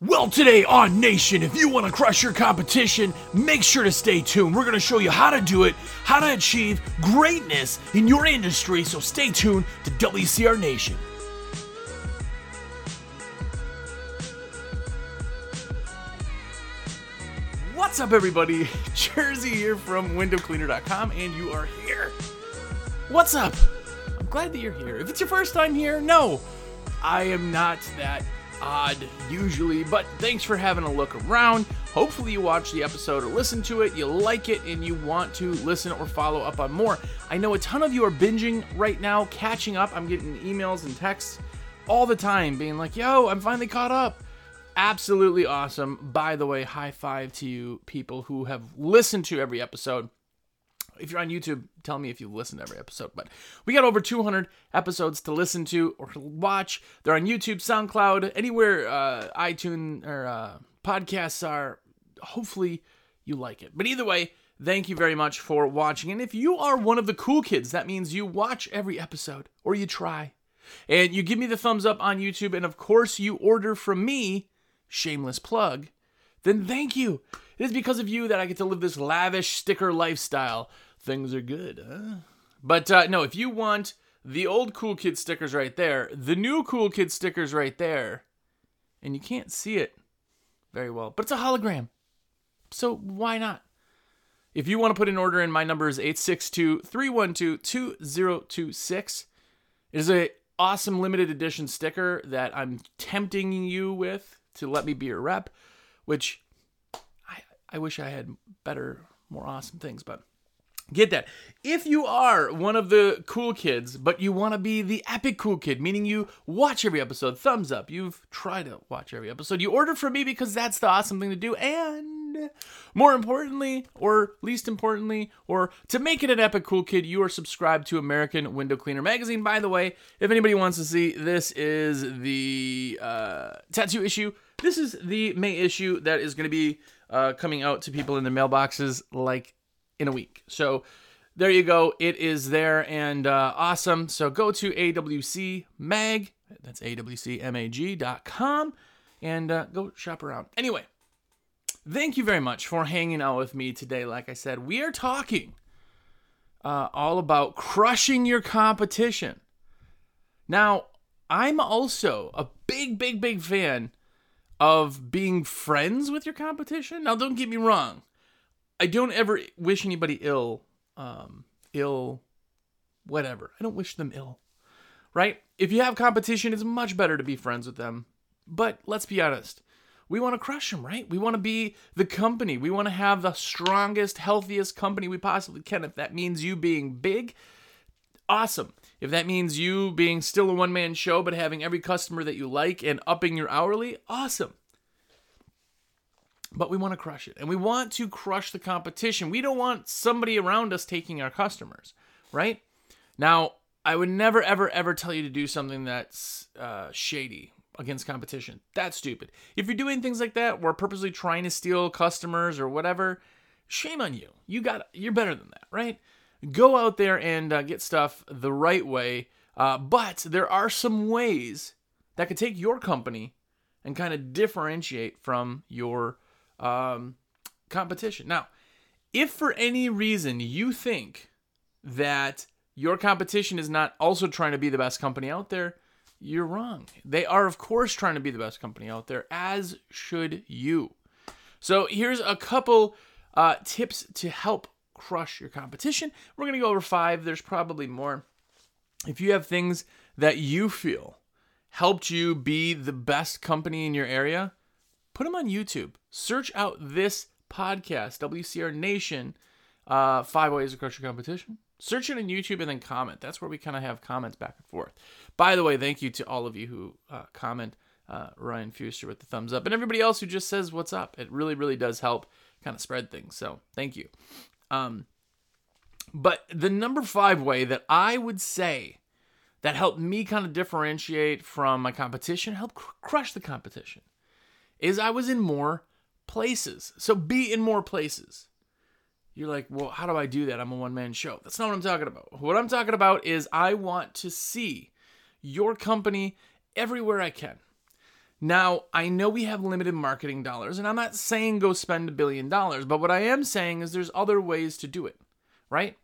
Well, today on Nation, if you want to crush your competition, make sure to stay tuned. We're going to show you how to do it, how to achieve greatness in your industry. So stay tuned to WCR Nation. What's up, everybody? Jersey here from windowcleaner.com, and you are here. What's up? I'm glad that you're here. If it's your first time here, no, I am not that odd usually, but thanks for having a look around. Hopefully, you watch the episode or listen to it, you like it, and you want to listen or follow up on more. I know a ton of you are binging right now, catching up. I'm getting emails and texts all the time being like, yo, I'm finally caught up. Absolutely awesome. By the way, high five to you people who have listened to every episode if you're on YouTube, tell me if you've listened to every episode. But we got over 200 episodes to listen to or watch. They're on YouTube, SoundCloud, anywhere uh, iTunes or uh, podcasts are. Hopefully, you like it. But either way, thank you very much for watching. And if you are one of the cool kids, that means you watch every episode or you try. And you give me the thumbs up on YouTube, and of course, you order from me, shameless plug, then thank you. It is because of you that I get to live this lavish sticker lifestyle things are good, huh? But uh, no, if you want the old cool kid stickers right there, the new cool kid stickers right there, and you can't see it very well, but it's a hologram. So why not? If you want to put an order in, my number is 862 312 2026. It is a awesome limited edition sticker that I'm tempting you with to let me be your rep, which I, I wish I had better, more awesome things, but Get that. If you are one of the cool kids, but you want to be the epic cool kid, meaning you watch every episode, thumbs up. You've tried to watch every episode. You order from me because that's the awesome thing to do. And more importantly, or least importantly, or to make it an epic cool kid, you are subscribed to American Window Cleaner magazine. By the way, if anybody wants to see, this is the uh, tattoo issue. This is the May issue that is going to be uh, coming out to people in their mailboxes like in a week. So there you go. It is there and uh, awesome. So go to AWC Mag, that's AWCMAG.com, and uh, go shop around. Anyway, thank you very much for hanging out with me today. Like I said, we are talking uh, all about crushing your competition. Now, I'm also a big, big, big fan of being friends with your competition. Now, don't get me wrong. I don't ever wish anybody ill, um, ill, whatever. I don't wish them ill, right? If you have competition, it's much better to be friends with them. But let's be honest. We want to crush them, right? We want to be the company. We want to have the strongest, healthiest company we possibly can. If that means you being big, awesome. If that means you being still a one man show, but having every customer that you like and upping your hourly, awesome but we want to crush it and we want to crush the competition. We don't want somebody around us taking our customers, right? Now, I would never, ever, ever tell you to do something that's uh, shady against competition. That's stupid. If you're doing things like that, or purposely trying to steal customers or whatever, shame on you. You got, you're better than that, right? Go out there and uh, get stuff the right way. Uh, but there are some ways that could take your company and kind of differentiate from your um, competition. Now, if for any reason you think that your competition is not also trying to be the best company out there, you're wrong. They are, of course, trying to be the best company out there, as should you. So, here's a couple uh, tips to help crush your competition. We're going to go over five. There's probably more. If you have things that you feel helped you be the best company in your area, put them on YouTube. Search out this podcast, WCR Nation, uh, Five Ways to Crush Your Competition. Search it on YouTube and then comment. That's where we kind of have comments back and forth. By the way, thank you to all of you who uh, comment. Uh, Ryan Fuster with the thumbs up, and everybody else who just says what's up. It really, really does help kind of spread things. So thank you. Um, but the number five way that I would say that helped me kind of differentiate from my competition, help cr- crush the competition, is I was in more places. So be in more places. You're like, well, how do I do that? I'm a one man show. That's not what I'm talking about. What I'm talking about is I want to see your company everywhere I can. Now, I know we have limited marketing dollars, and I'm not saying go spend a billion dollars, but what I am saying is there's other ways to do it, right?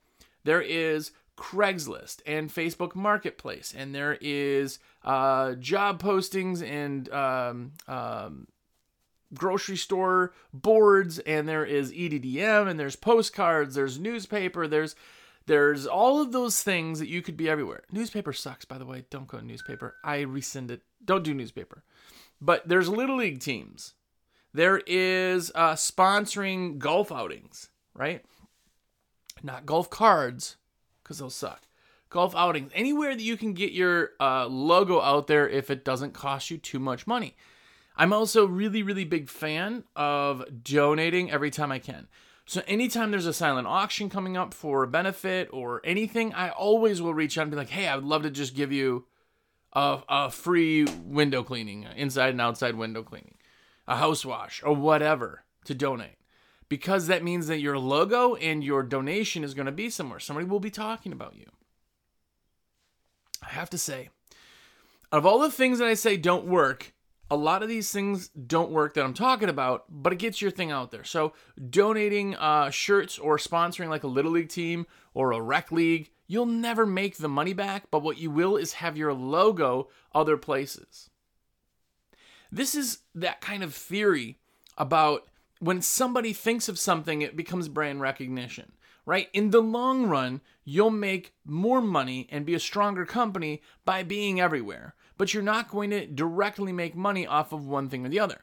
There is Craigslist and Facebook Marketplace, and there is uh, job postings and um, um, grocery store boards, and there is EDDM, and there's postcards, there's newspaper, there's there's all of those things that you could be everywhere. Newspaper sucks, by the way. Don't go newspaper. I rescind it. Don't do newspaper. But there's little league teams. There is uh, sponsoring golf outings, right? Not golf cards, because they'll suck. Golf outings, anywhere that you can get your uh, logo out there if it doesn't cost you too much money. I'm also really, really big fan of donating every time I can. So anytime there's a silent auction coming up for a benefit or anything, I always will reach out and be like, "Hey, I would love to just give you a, a free window cleaning, inside and outside window cleaning, a house wash, or whatever to donate." Because that means that your logo and your donation is going to be somewhere. Somebody will be talking about you. I have to say, of all the things that I say don't work, a lot of these things don't work that I'm talking about, but it gets your thing out there. So donating uh, shirts or sponsoring like a little league team or a rec league, you'll never make the money back, but what you will is have your logo other places. This is that kind of theory about when somebody thinks of something, it becomes brand recognition, right? In the long run, you'll make more money and be a stronger company by being everywhere but you're not going to directly make money off of one thing or the other.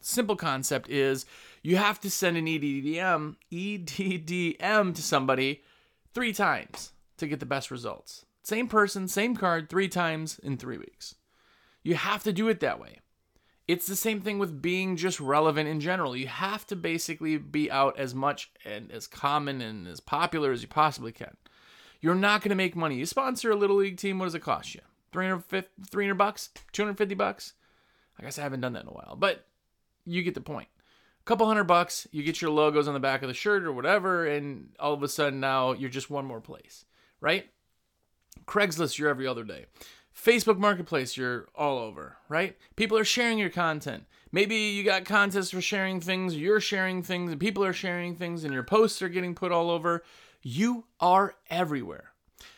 Simple concept is you have to send an EDDM, EDDM to somebody three times to get the best results. Same person, same card, three times in three weeks. You have to do it that way. It's the same thing with being just relevant in general. You have to basically be out as much and as common and as popular as you possibly can. You're not going to make money. You sponsor a little league team, what does it cost you? 300, 300 bucks, 250 bucks. I guess I haven't done that in a while, but you get the point. A couple hundred bucks, you get your logos on the back of the shirt or whatever, and all of a sudden now you're just one more place, right? Craigslist, you're every other day. Facebook Marketplace, you're all over, right? People are sharing your content. Maybe you got contests for sharing things, you're sharing things, and people are sharing things, and your posts are getting put all over. You are everywhere.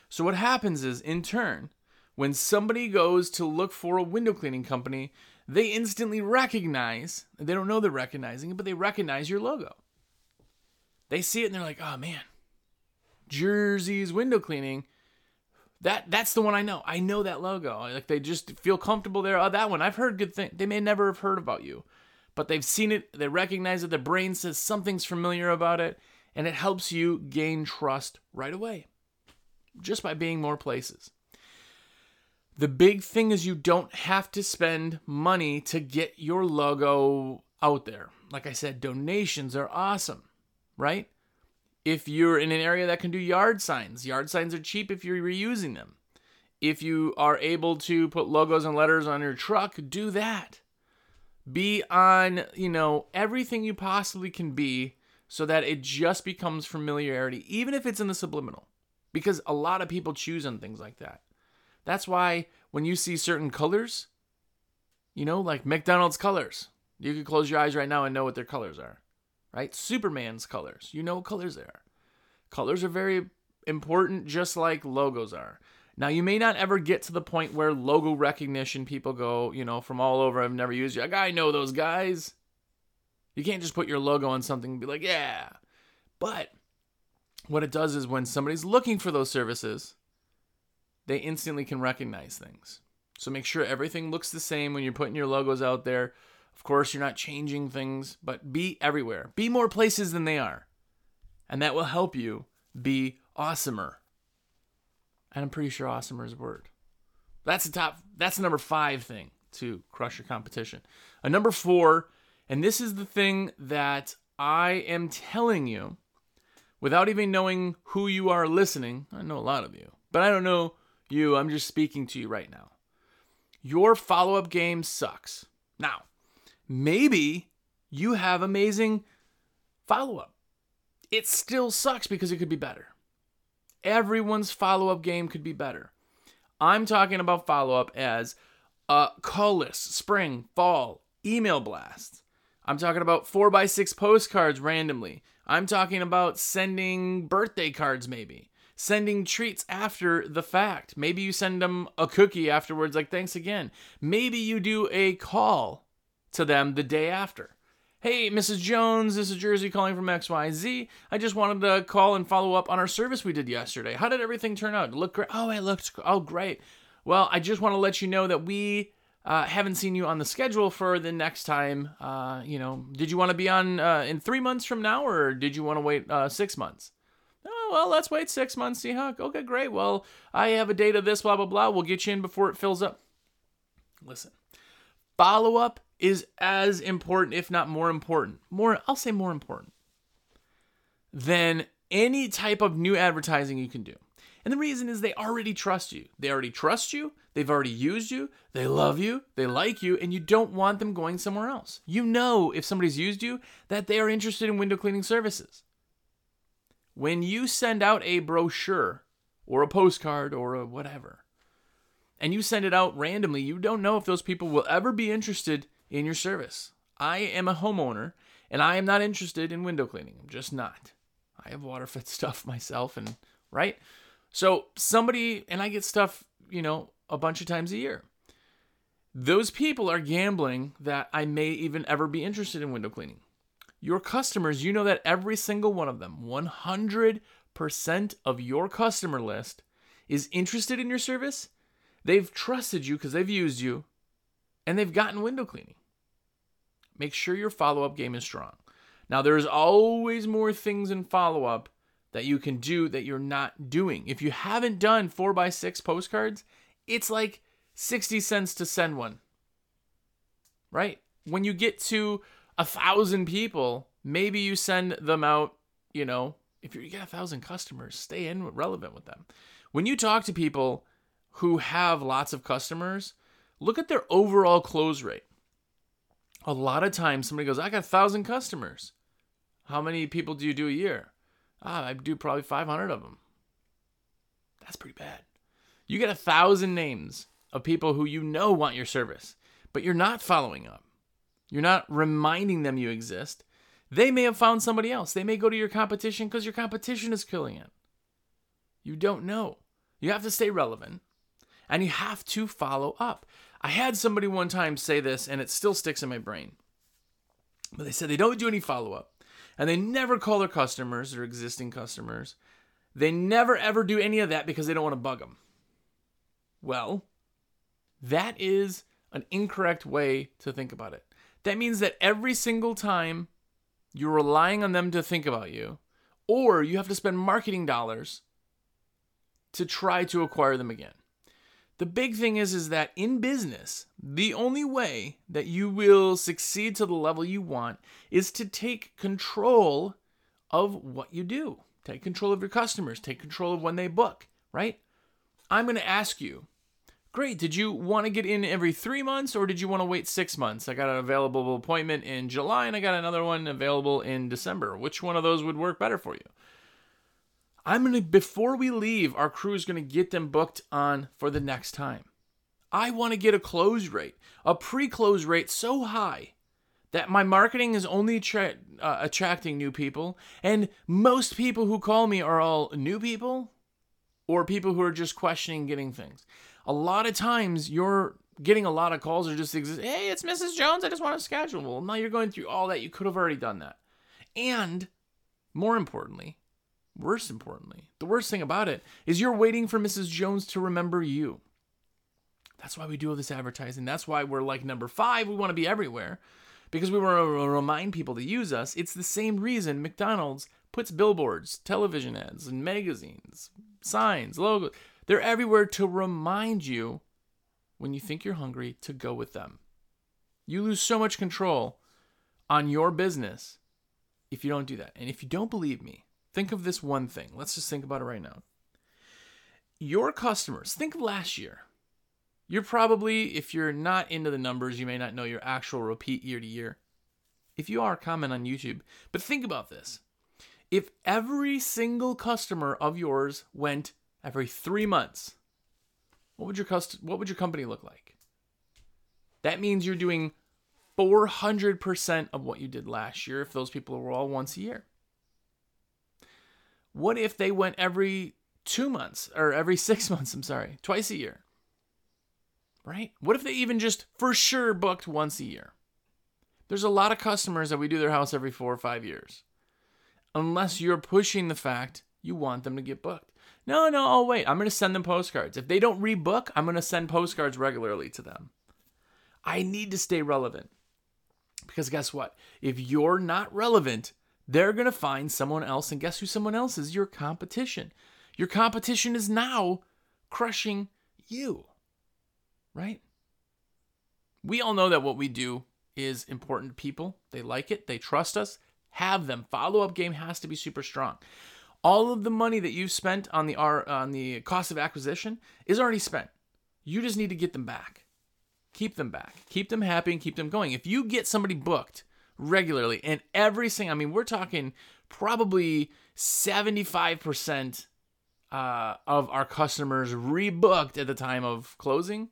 So, what happens is, in turn, when somebody goes to look for a window cleaning company, they instantly recognize, they don't know they're recognizing it, but they recognize your logo. They see it and they're like, oh man, Jersey's window cleaning. That that's the one I know. I know that logo. Like they just feel comfortable there. Oh, that one. I've heard good things. They may never have heard about you, but they've seen it. They recognize it. Their brain says something's familiar about it, and it helps you gain trust right away, just by being more places. The big thing is you don't have to spend money to get your logo out there. Like I said, donations are awesome, right? If you're in an area that can do yard signs, yard signs are cheap if you're reusing them. If you are able to put logos and letters on your truck, do that. Be on, you know, everything you possibly can be so that it just becomes familiarity, even if it's in the subliminal. Because a lot of people choose on things like that. That's why when you see certain colors, you know, like McDonald's colors, you could close your eyes right now and know what their colors are, right? Superman's colors, you know what colors they are. Colors are very important, just like logos are. Now, you may not ever get to the point where logo recognition people go, you know, from all over. I've never used you. Like, I know those guys. You can't just put your logo on something and be like, yeah. But what it does is when somebody's looking for those services, they instantly can recognize things. So make sure everything looks the same when you're putting your logos out there. Of course, you're not changing things, but be everywhere. Be more places than they are. And that will help you be awesomer. And I'm pretty sure awesomer is a word. That's the top, that's the number five thing to crush your competition. A number four, and this is the thing that I am telling you without even knowing who you are listening. I know a lot of you, but I don't know you, I'm just speaking to you right now. Your follow up game sucks. Now, maybe you have amazing follow up. It still sucks because it could be better. Everyone's follow up game could be better. I'm talking about follow up as uh, call lists, spring, fall, email blasts. I'm talking about four by six postcards randomly. I'm talking about sending birthday cards, maybe sending treats after the fact. Maybe you send them a cookie afterwards, like thanks again. Maybe you do a call to them the day after. Hey, Mrs. Jones, this is Jersey calling from XYZ. I just wanted to call and follow up on our service we did yesterday. How did everything turn out? Look great. Oh, it looked oh great. Well, I just want to let you know that we uh, haven't seen you on the schedule for the next time. Uh, you know, did you want to be on uh, in three months from now, or did you want to wait uh, six months? Oh, well, let's wait six months, see how. Okay, great. Well, I have a date of this, blah, blah, blah. We'll get you in before it fills up. Listen, follow up is as important, if not more important, more, I'll say more important, than any type of new advertising you can do. And the reason is they already trust you. They already trust you. They've already used you. They love you. They like you. And you don't want them going somewhere else. You know, if somebody's used you, that they are interested in window cleaning services. When you send out a brochure or a postcard or a whatever, and you send it out randomly, you don't know if those people will ever be interested in your service. I am a homeowner and I am not interested in window cleaning. I'm just not. I have water fed stuff myself and right? So somebody and I get stuff, you know, a bunch of times a year. Those people are gambling that I may even ever be interested in window cleaning your customers, you know that every single one of them, 100% of your customer list, is interested in your service. They've trusted you because they've used you and they've gotten window cleaning. Make sure your follow up game is strong. Now, there's always more things in follow up that you can do that you're not doing. If you haven't done 4x6 postcards, it's like 60 cents to send one. Right? When you get to a thousand people, maybe you send them out, you know, if you get a thousand customers, stay in relevant with them. When you talk to people who have lots of customers, look at their overall close rate. A lot of times somebody goes, I got a thousand customers. How many people do you do a year? Ah, I do probably 500 of them. That's pretty bad. You get a thousand names of people who you know want your service, but you're not following up. You're not reminding them you exist. They may have found somebody else. They may go to your competition because your competition is killing it. You don't know. You have to stay relevant and you have to follow up. I had somebody one time say this and it still sticks in my brain. But they said they don't do any follow up and they never call their customers, their existing customers. They never ever do any of that because they don't want to bug them. Well, that is an incorrect way to think about it. That means that every single time you're relying on them to think about you, or you have to spend marketing dollars to try to acquire them again. The big thing is is that in business, the only way that you will succeed to the level you want is to take control of what you do. Take control of your customers, take control of when they book, right? I'm going to ask you Great. Did you want to get in every three months or did you want to wait six months? I got an available appointment in July and I got another one available in December. Which one of those would work better for you? I'm going to, before we leave, our crew is going to get them booked on for the next time. I want to get a close rate, a pre close rate so high that my marketing is only tra- uh, attracting new people. And most people who call me are all new people or people who are just questioning getting things a lot of times you're getting a lot of calls or just exist. Hey, it's Mrs. Jones. I just want to schedule. Well, now you're going through all that. You could have already done that. And more importantly, worse importantly, the worst thing about it is you're waiting for Mrs. Jones to remember you. That's why we do all this advertising. That's why we're like number five. We want to be everywhere because we want to remind people to use us. It's the same reason McDonald's puts billboards, television ads, and magazines, signs, logos. They're everywhere to remind you when you think you're hungry to go with them. You lose so much control on your business if you don't do that. And if you don't believe me, think of this one thing. Let's just think about it right now. Your customers, think of last year. You're probably, if you're not into the numbers, you may not know your actual repeat year to year. If you are, comment on YouTube. But think about this. If every single customer of yours went every three months, what would your cust- what would your company look like? That means you're doing 400% of what you did last year if those people were all once a year. What if they went every two months or every six months? I'm sorry, twice a year. Right? What if they even just for sure booked once a year? There's a lot of customers that we do their house every four or five years. Unless you're pushing the fact you want them to get booked. No, no, oh wait, I'm going to send them postcards. If they don't rebook, I'm going to send postcards regularly to them. I need to stay relevant. Because guess what? If you're not relevant, they're going to find someone else. And guess who someone else is? Your competition. Your competition is now crushing you. Right? We all know that what we do is important to people. They like it, they trust us. Have them. Follow up game has to be super strong. All of the money that you've spent on the on the cost of acquisition is already spent. You just need to get them back. Keep them back. Keep them happy and keep them going. If you get somebody booked regularly and every single, I mean, we're talking probably 75% uh, of our customers rebooked at the time of closing,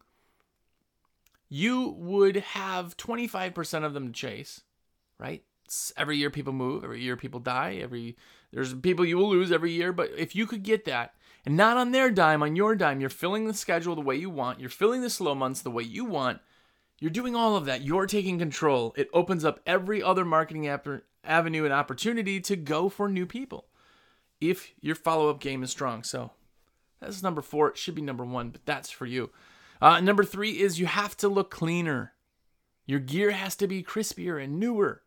you would have 25% of them to chase, right? Every year people move, every year people die, every there's people you will lose every year, but if you could get that and not on their dime, on your dime, you're filling the schedule the way you want, you're filling the slow months the way you want, you're doing all of that. You're taking control. It opens up every other marketing avenue and opportunity to go for new people if your follow up game is strong. So that's number four. It should be number one, but that's for you. Uh, number three is you have to look cleaner. Your gear has to be crispier and newer.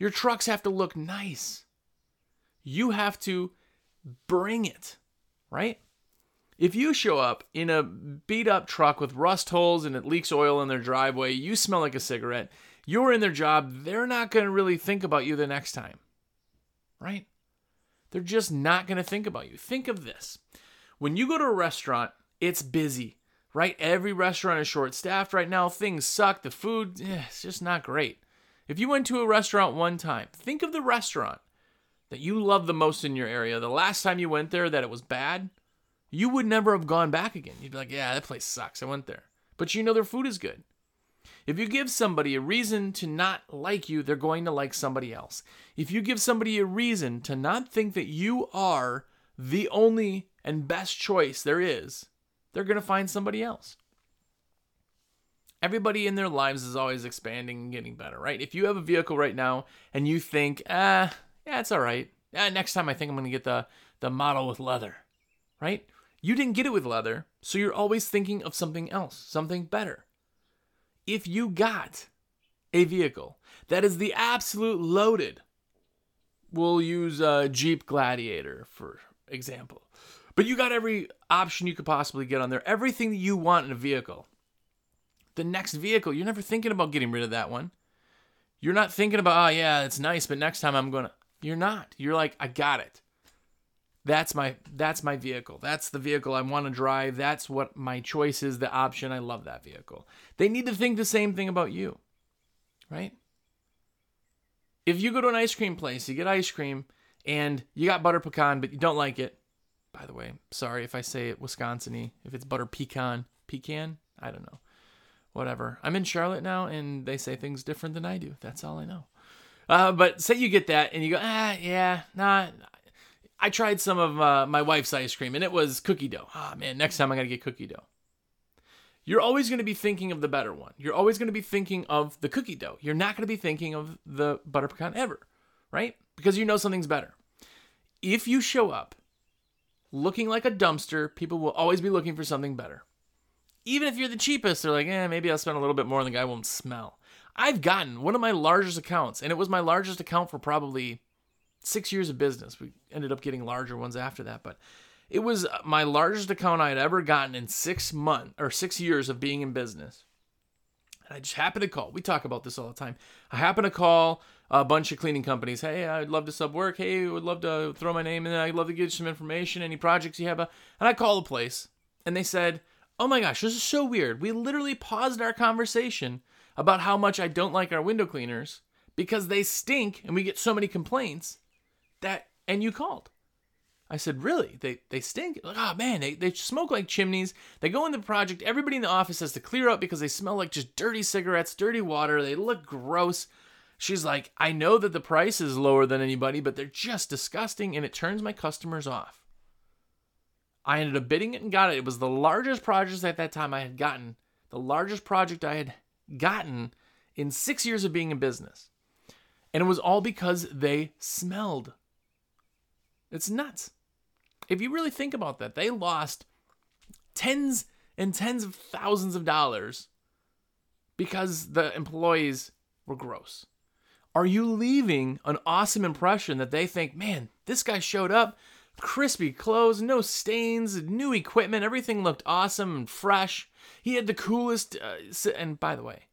Your trucks have to look nice. You have to bring it, right? If you show up in a beat up truck with rust holes and it leaks oil in their driveway, you smell like a cigarette, you're in their job, they're not going to really think about you the next time, right? They're just not going to think about you. Think of this when you go to a restaurant, it's busy, right? Every restaurant is short staffed right now. Things suck. The food, eh, it's just not great. If you went to a restaurant one time, think of the restaurant that you love the most in your area. The last time you went there that it was bad, you would never have gone back again. You'd be like, yeah, that place sucks. I went there. But you know their food is good. If you give somebody a reason to not like you, they're going to like somebody else. If you give somebody a reason to not think that you are the only and best choice there is, they're going to find somebody else everybody in their lives is always expanding and getting better, right? If you have a vehicle right now and you think, ah, yeah, it's all right. Ah, next time I think I'm going to get the, the model with leather, right? You didn't get it with leather, so you're always thinking of something else, something better. If you got a vehicle that is the absolute loaded, we'll use a Jeep Gladiator for example, but you got every option you could possibly get on there, everything that you want in a vehicle the next vehicle. You're never thinking about getting rid of that one. You're not thinking about, oh, yeah, it's nice, but next time I'm to. You're not. You're like, I got it. That's my that's my vehicle. That's the vehicle I want to drive. That's what my choice is, the option. I love that vehicle. They need to think the same thing about you. Right? If you go to an ice cream place, you get ice cream and you got butter pecan, but you don't like it. By the way, sorry if I say it Wisconsin if it's butter pecan. Pecan? I don't know whatever. I'm in Charlotte now, and they say things different than I do. That's all I know. Uh, but say you get that, and you go, ah, yeah, nah. I tried some of uh, my wife's ice cream, and it was cookie dough. Ah, oh, man, next time I got to get cookie dough. You're always to be thinking of the better one. You're always to be thinking of the cookie dough. You're not to be thinking of the butter pecan ever, right? Because you know something's better. If you show up looking like a dumpster, people will always be looking for something better even if you're the cheapest, they're like, eh, maybe I'll spend a little bit more and the guy won't smell. I've gotten one of my largest accounts, and it was my largest account for probably six years of business. We ended up getting larger ones after that, but it was my largest account I had ever gotten in six months or six years of being in business. And I just happened to call. We talk about this all the time. I happen to call a bunch of cleaning companies. Hey, I'd love to sub work. Hey, would love to throw my name in. I'd love to get you some information. Any projects you have? And I call the place, and they said, oh my gosh, this is so weird. We literally paused our conversation about how much I don't like our window cleaners because they stink and we get so many complaints that, and you called. I said, really? They they stink? Like, oh man, they, they smoke like chimneys. They go in the project. Everybody in the office has to clear up because they smell like just dirty cigarettes, dirty water. They look gross. She's like, I know that the price is lower than anybody, but they're just disgusting and it turns my customers off. I ended up bidding it and got it. It was the largest project at that time I had gotten, the largest project I had gotten in six years of being in business. And it was all because they smelled. It's nuts. If you really think about that, they lost tens and tens of thousands of dollars because the employees were gross. Are you leaving an awesome impression that they think, man, this guy showed up, crispy clothes, no stains, new equipment, everything looked awesome and fresh. He had the coolest. Uh, and by the way,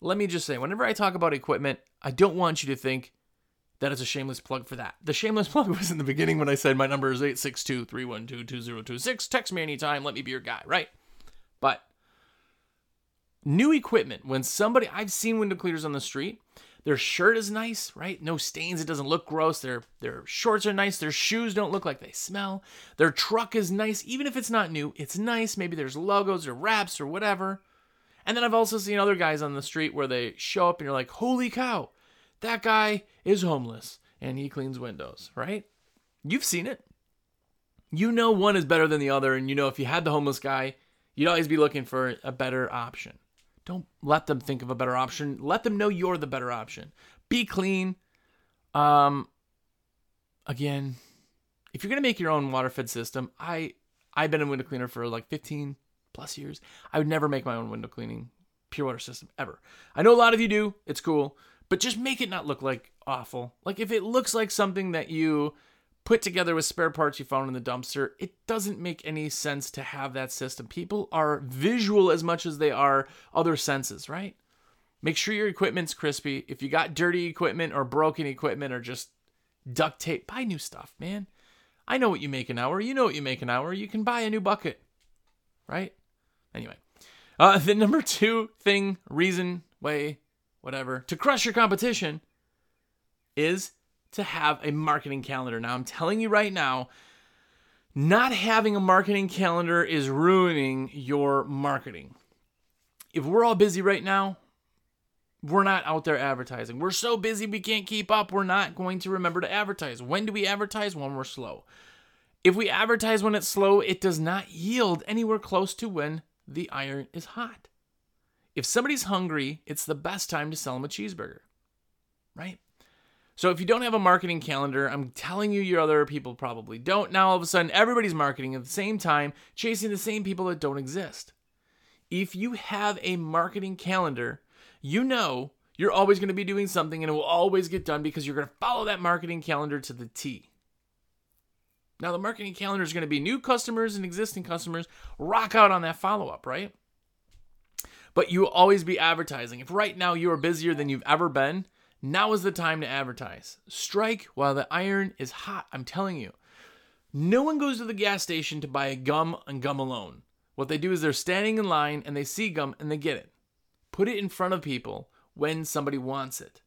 let me just say, whenever I talk about equipment, I don't want you to think that is a shameless plug for that. The shameless plug was in the beginning when I said my number is 862 312 2026. Text me anytime. Let me be your guy, right? But new equipment, when somebody, I've seen window cleaners on the street, their shirt is nice, right? No stains, it doesn't look gross. Their their shorts are nice, their shoes don't look like they smell. Their truck is nice, even if it's not new, it's nice. Maybe there's logos or wraps or whatever. And then I've also seen other guys on the street where they show up and you're like, holy cow, that guy is homeless and he cleans windows, right? You've seen it. You know one is better than the other, and you know if you had the homeless guy, you'd always be looking for a better option. Don't let them think of a better option. Let them know you're the better option. Be clean. Um again, if you're gonna make your own water fed system, I I've been a window cleaner for like 15 plus years. I would never make my own window cleaning pure water system ever. I know a lot of you do. It's cool but just make it not look like awful. Like if it looks like something that you put together with spare parts you found in the dumpster, it doesn't make any sense to have that system. People are visual as much as they are other senses, right? Make sure your equipment's crispy. If you got dirty equipment or broken equipment or just duct tape, buy new stuff, man. I know what you make an hour. You know what you make an hour. You can buy a new bucket, right? Anyway, uh, the number two thing, reason, way whatever, to crush your competition is to have a marketing calendar. Now, I'm telling you right now, not having a marketing calendar is ruining your marketing. If we're all busy right now, we're not out there advertising. We're so busy we can't keep up. We're not going to remember to advertise. When do we advertise? When we're slow. If we advertise when it's slow, it does not yield anywhere close to when the iron is hot. If somebody's hungry, it's the best time to sell them a cheeseburger, right? So if you don't have a marketing calendar, I'm telling you, your other people probably don't. Now all of a sudden, everybody's marketing at the same time, chasing the same people that don't exist. If you have a marketing calendar, you know you're always going to be doing something and it will always get done because you're going to follow that marketing calendar to the T. Now, the marketing calendar is going to be new customers and existing customers rock out on that follow up, right? but you will always be advertising. If right now you are busier than you've ever been, now is the time to advertise. Strike while the iron is hot, I'm telling you. No one goes to the gas station to buy gum and gum alone. What they do is they're standing in line and they see gum and they get it. Put it in front of people when somebody wants it.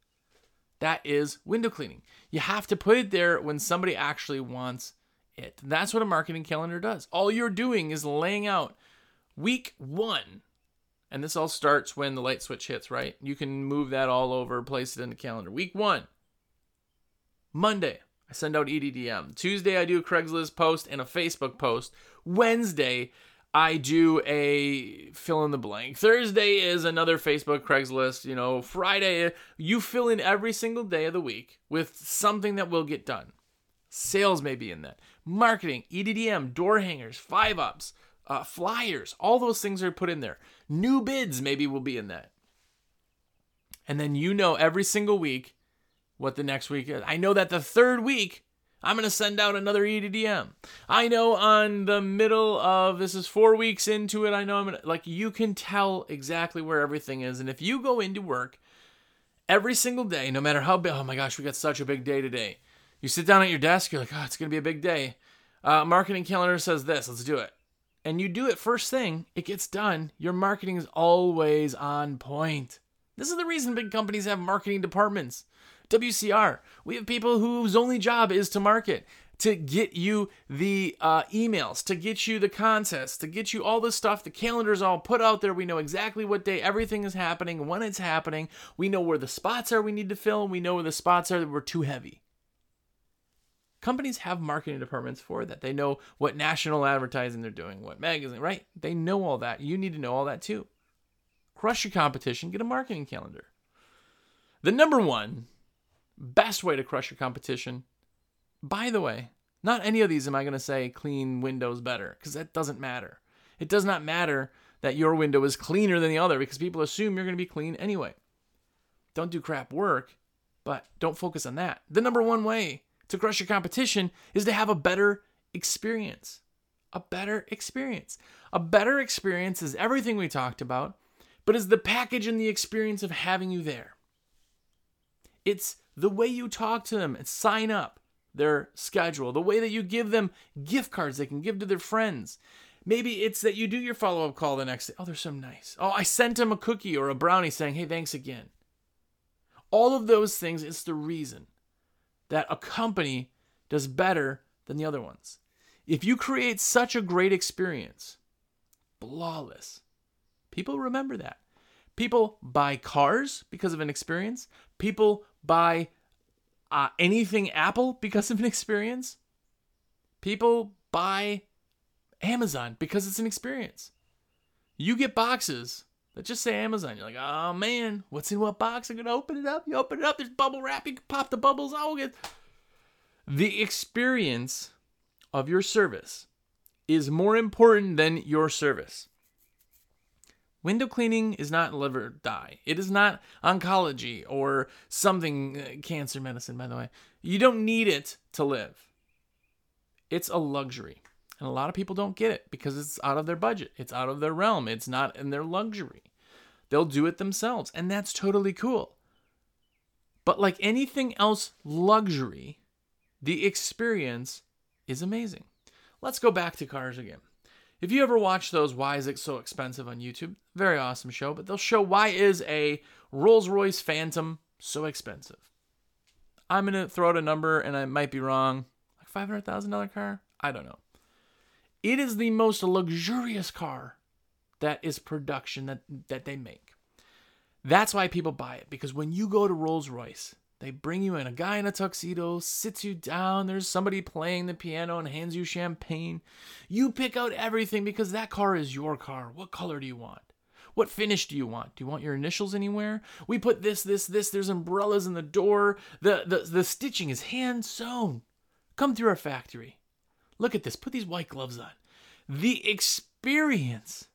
That is window cleaning. You have to put it there when somebody actually wants it. That's what a marketing calendar does. All you're doing is laying out week one and this all starts when the light switch hits, right? You can move that all over, place it in the calendar. Week one, Monday, I send out EDDM. Tuesday, I do a Craigslist post and a Facebook post. Wednesday, I do a fill in the blank. Thursday is another Facebook Craigslist. You know, Friday, you fill in every single day of the week with something that will get done. Sales may be in that. Marketing, EDDM, door hangers, five ups, uh, flyers, all those things are put in there. New bids maybe will be in that. And then you know every single week what the next week is. I know that the third week I'm going to send out another EDDM. I know on the middle of this is 4 weeks into it, I know I'm to like you can tell exactly where everything is and if you go into work every single day, no matter how big, oh my gosh, we got such a big day today. You sit down at your desk, you're like, oh, it's going to be a big day. Uh, marketing calendar says this, let's do it and you do it first thing, it gets done. Your marketing is always on point. This is the reason big companies have marketing departments. WCR, we have people whose only job is to market. to get you the uh, emails, to get you the contests, to get you all this stuff. The calendar's all put out there. We know exactly what day everything is happening, when it's happening. We know where the spots are we need to fill. We know where the spots are that were too heavy. Companies have marketing departments for that. They know what national advertising they're doing, what magazine, right? They know all that. You need to know all that too. Crush your competition, get a marketing calendar. The number one best way to crush your competition by the way, not any of these am I going to say clean windows better because that doesn't matter. It does not matter that your window is cleaner than the other because people assume you're going to be clean anyway. Don't do crap work, but don't focus on that. The number one way to crush your competition is to have a better experience. A better experience. A better experience is everything we talked about, but is the package and the experience of having you there. It's the way you talk to them and sign up their schedule, the way that you give them gift cards they can give to their friends. Maybe it's that you do your follow up call the next day. Oh, they're so nice. Oh, I sent them a cookie or a brownie saying, hey, thanks again. All of those things is the reason that a company does better than the other ones. If you create such a great experience, flawless, people remember that. People buy cars because of an experience. People buy uh, anything Apple because of an experience. People buy Amazon because it's an experience. You get boxes that just say Amazon. You're like, oh man, what's in what box? I'm gonna open it up. You open it up. There's bubble wrap. You can pop the bubbles. Oh, get the experience of your service is more important than your service. Window cleaning is not live or die. It is not oncology or something, uh, cancer medicine, by the way. You don't need it to live. It's a luxury. And a lot of people don't get it because it's out of their budget, it's out of their realm, it's not in their luxury. They'll do it themselves, and that's totally cool. But like anything else, luxury, the experience is amazing. Let's go back to cars again. If you ever watch those Why Is It So Expensive on YouTube, very awesome show, but they'll show why is a Rolls Royce Phantom so expensive. I'm going to throw out a number and I might be wrong. Like $500,000 car? I don't know. It is the most luxurious car that is production that, that they make. That's why people buy it because when you go to Rolls Royce, they bring you in a guy in a tuxedo, sits you down, there's somebody playing the piano and hands you champagne. You pick out everything because that car is your car. What color do you want? What finish do you want? Do you want your initials anywhere? We put this, this, this. There's umbrellas in the door. The, the, the stitching is hand sewn. Come through our factory. Look at this. Put these white gloves on. The experience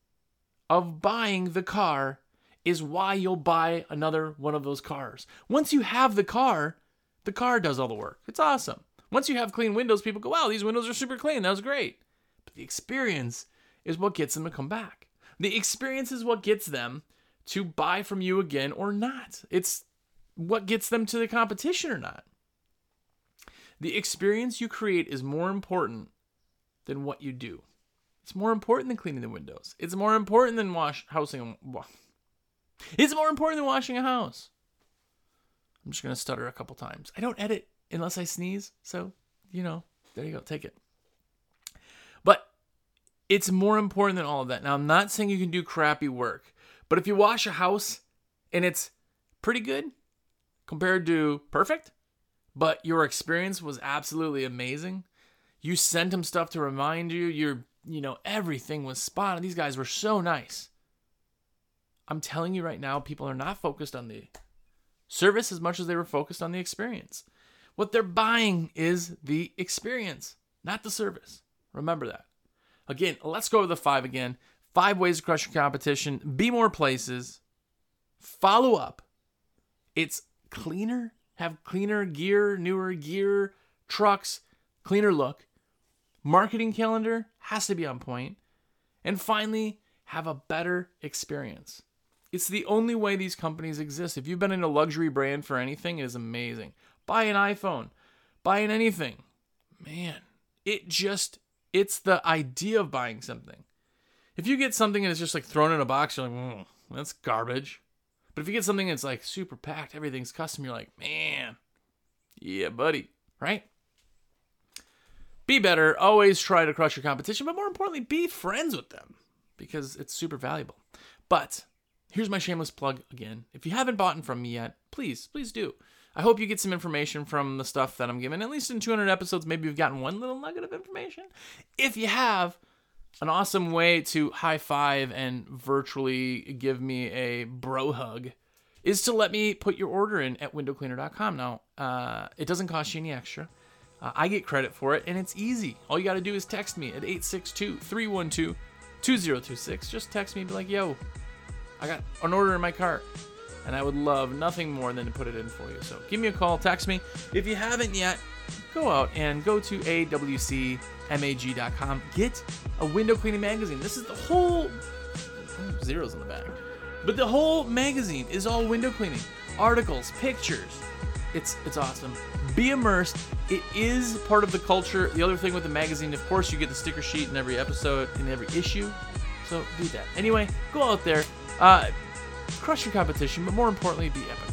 of buying the car is why you'll buy another one of those cars. Once you have the car, the car does all the work. It's awesome. Once you have clean windows, people go, wow, these windows are super clean. That was great. But the experience is what gets them to come back. The experience is what gets them to buy from you again or not. It's what gets them to the competition or not. The experience you create is more important than what you do. It's more important than cleaning the windows. It's more important than wash housing it's more important than washing a house. I'm just to stutter a couple times. I don't edit unless I sneeze. So, you know, there you go. Take it. But it's more important than all of that. Now, I'm not saying you can do crappy work, but if you wash a house and it's pretty good compared to perfect, but your experience was absolutely amazing, you sent him stuff to remind you, you're, you know, everything was spot on. These guys were so nice. I'm telling you right now, people are not focused on the service as much as they were focused on the experience. What they're buying is the experience, not the service. Remember that. Again, let's go over the five again. Five ways to crush your competition. Be more places. Follow up. It's cleaner, have cleaner gear, newer gear, trucks, cleaner look. Marketing calendar has to be on point. And finally, have a better experience. It's the only way these companies exist. If you've been in a luxury brand for anything, it is amazing. Buy an iPhone, buy an anything. Man, it just, it's the idea of buying something. If you get something and it's just like thrown in a box, you're like, mm, that's garbage. But if you get something that's like super packed, everything's custom, you're like, man, yeah, buddy, right? be better. Always try to crush your competition, but more importantly, be friends with them because it's super valuable. But here's my shameless plug again. If you haven't bought from me yet, please, please do. I hope you get some information from the stuff that I'm giving. At least in 200 episodes, maybe you've gotten one little nugget of information. If you have, an awesome way to high five and virtually give me a bro hug is to let me put your order in at windowcleaner.com. Now, uh, it doesn't cost you any extra. Uh, I get credit for it, and it's easy. All you got to do is text me at 862 312 2026. Just text me and be like, yo, I got an order in my cart and I would love nothing more than to put it in for you. So give me a call, text me. If you haven't yet, go out and go to awcmag.com. Get a window cleaning magazine. This is the whole oh, zeros in the back. But the whole magazine is all window cleaning. Articles, pictures. It's it's awesome. Be immersed. It is part of the culture. The other thing with the magazine, of course, you get the sticker sheet in every episode, in every issue. So do that. Anyway, go out there. Uh, crush your competition, but more importantly, be epic.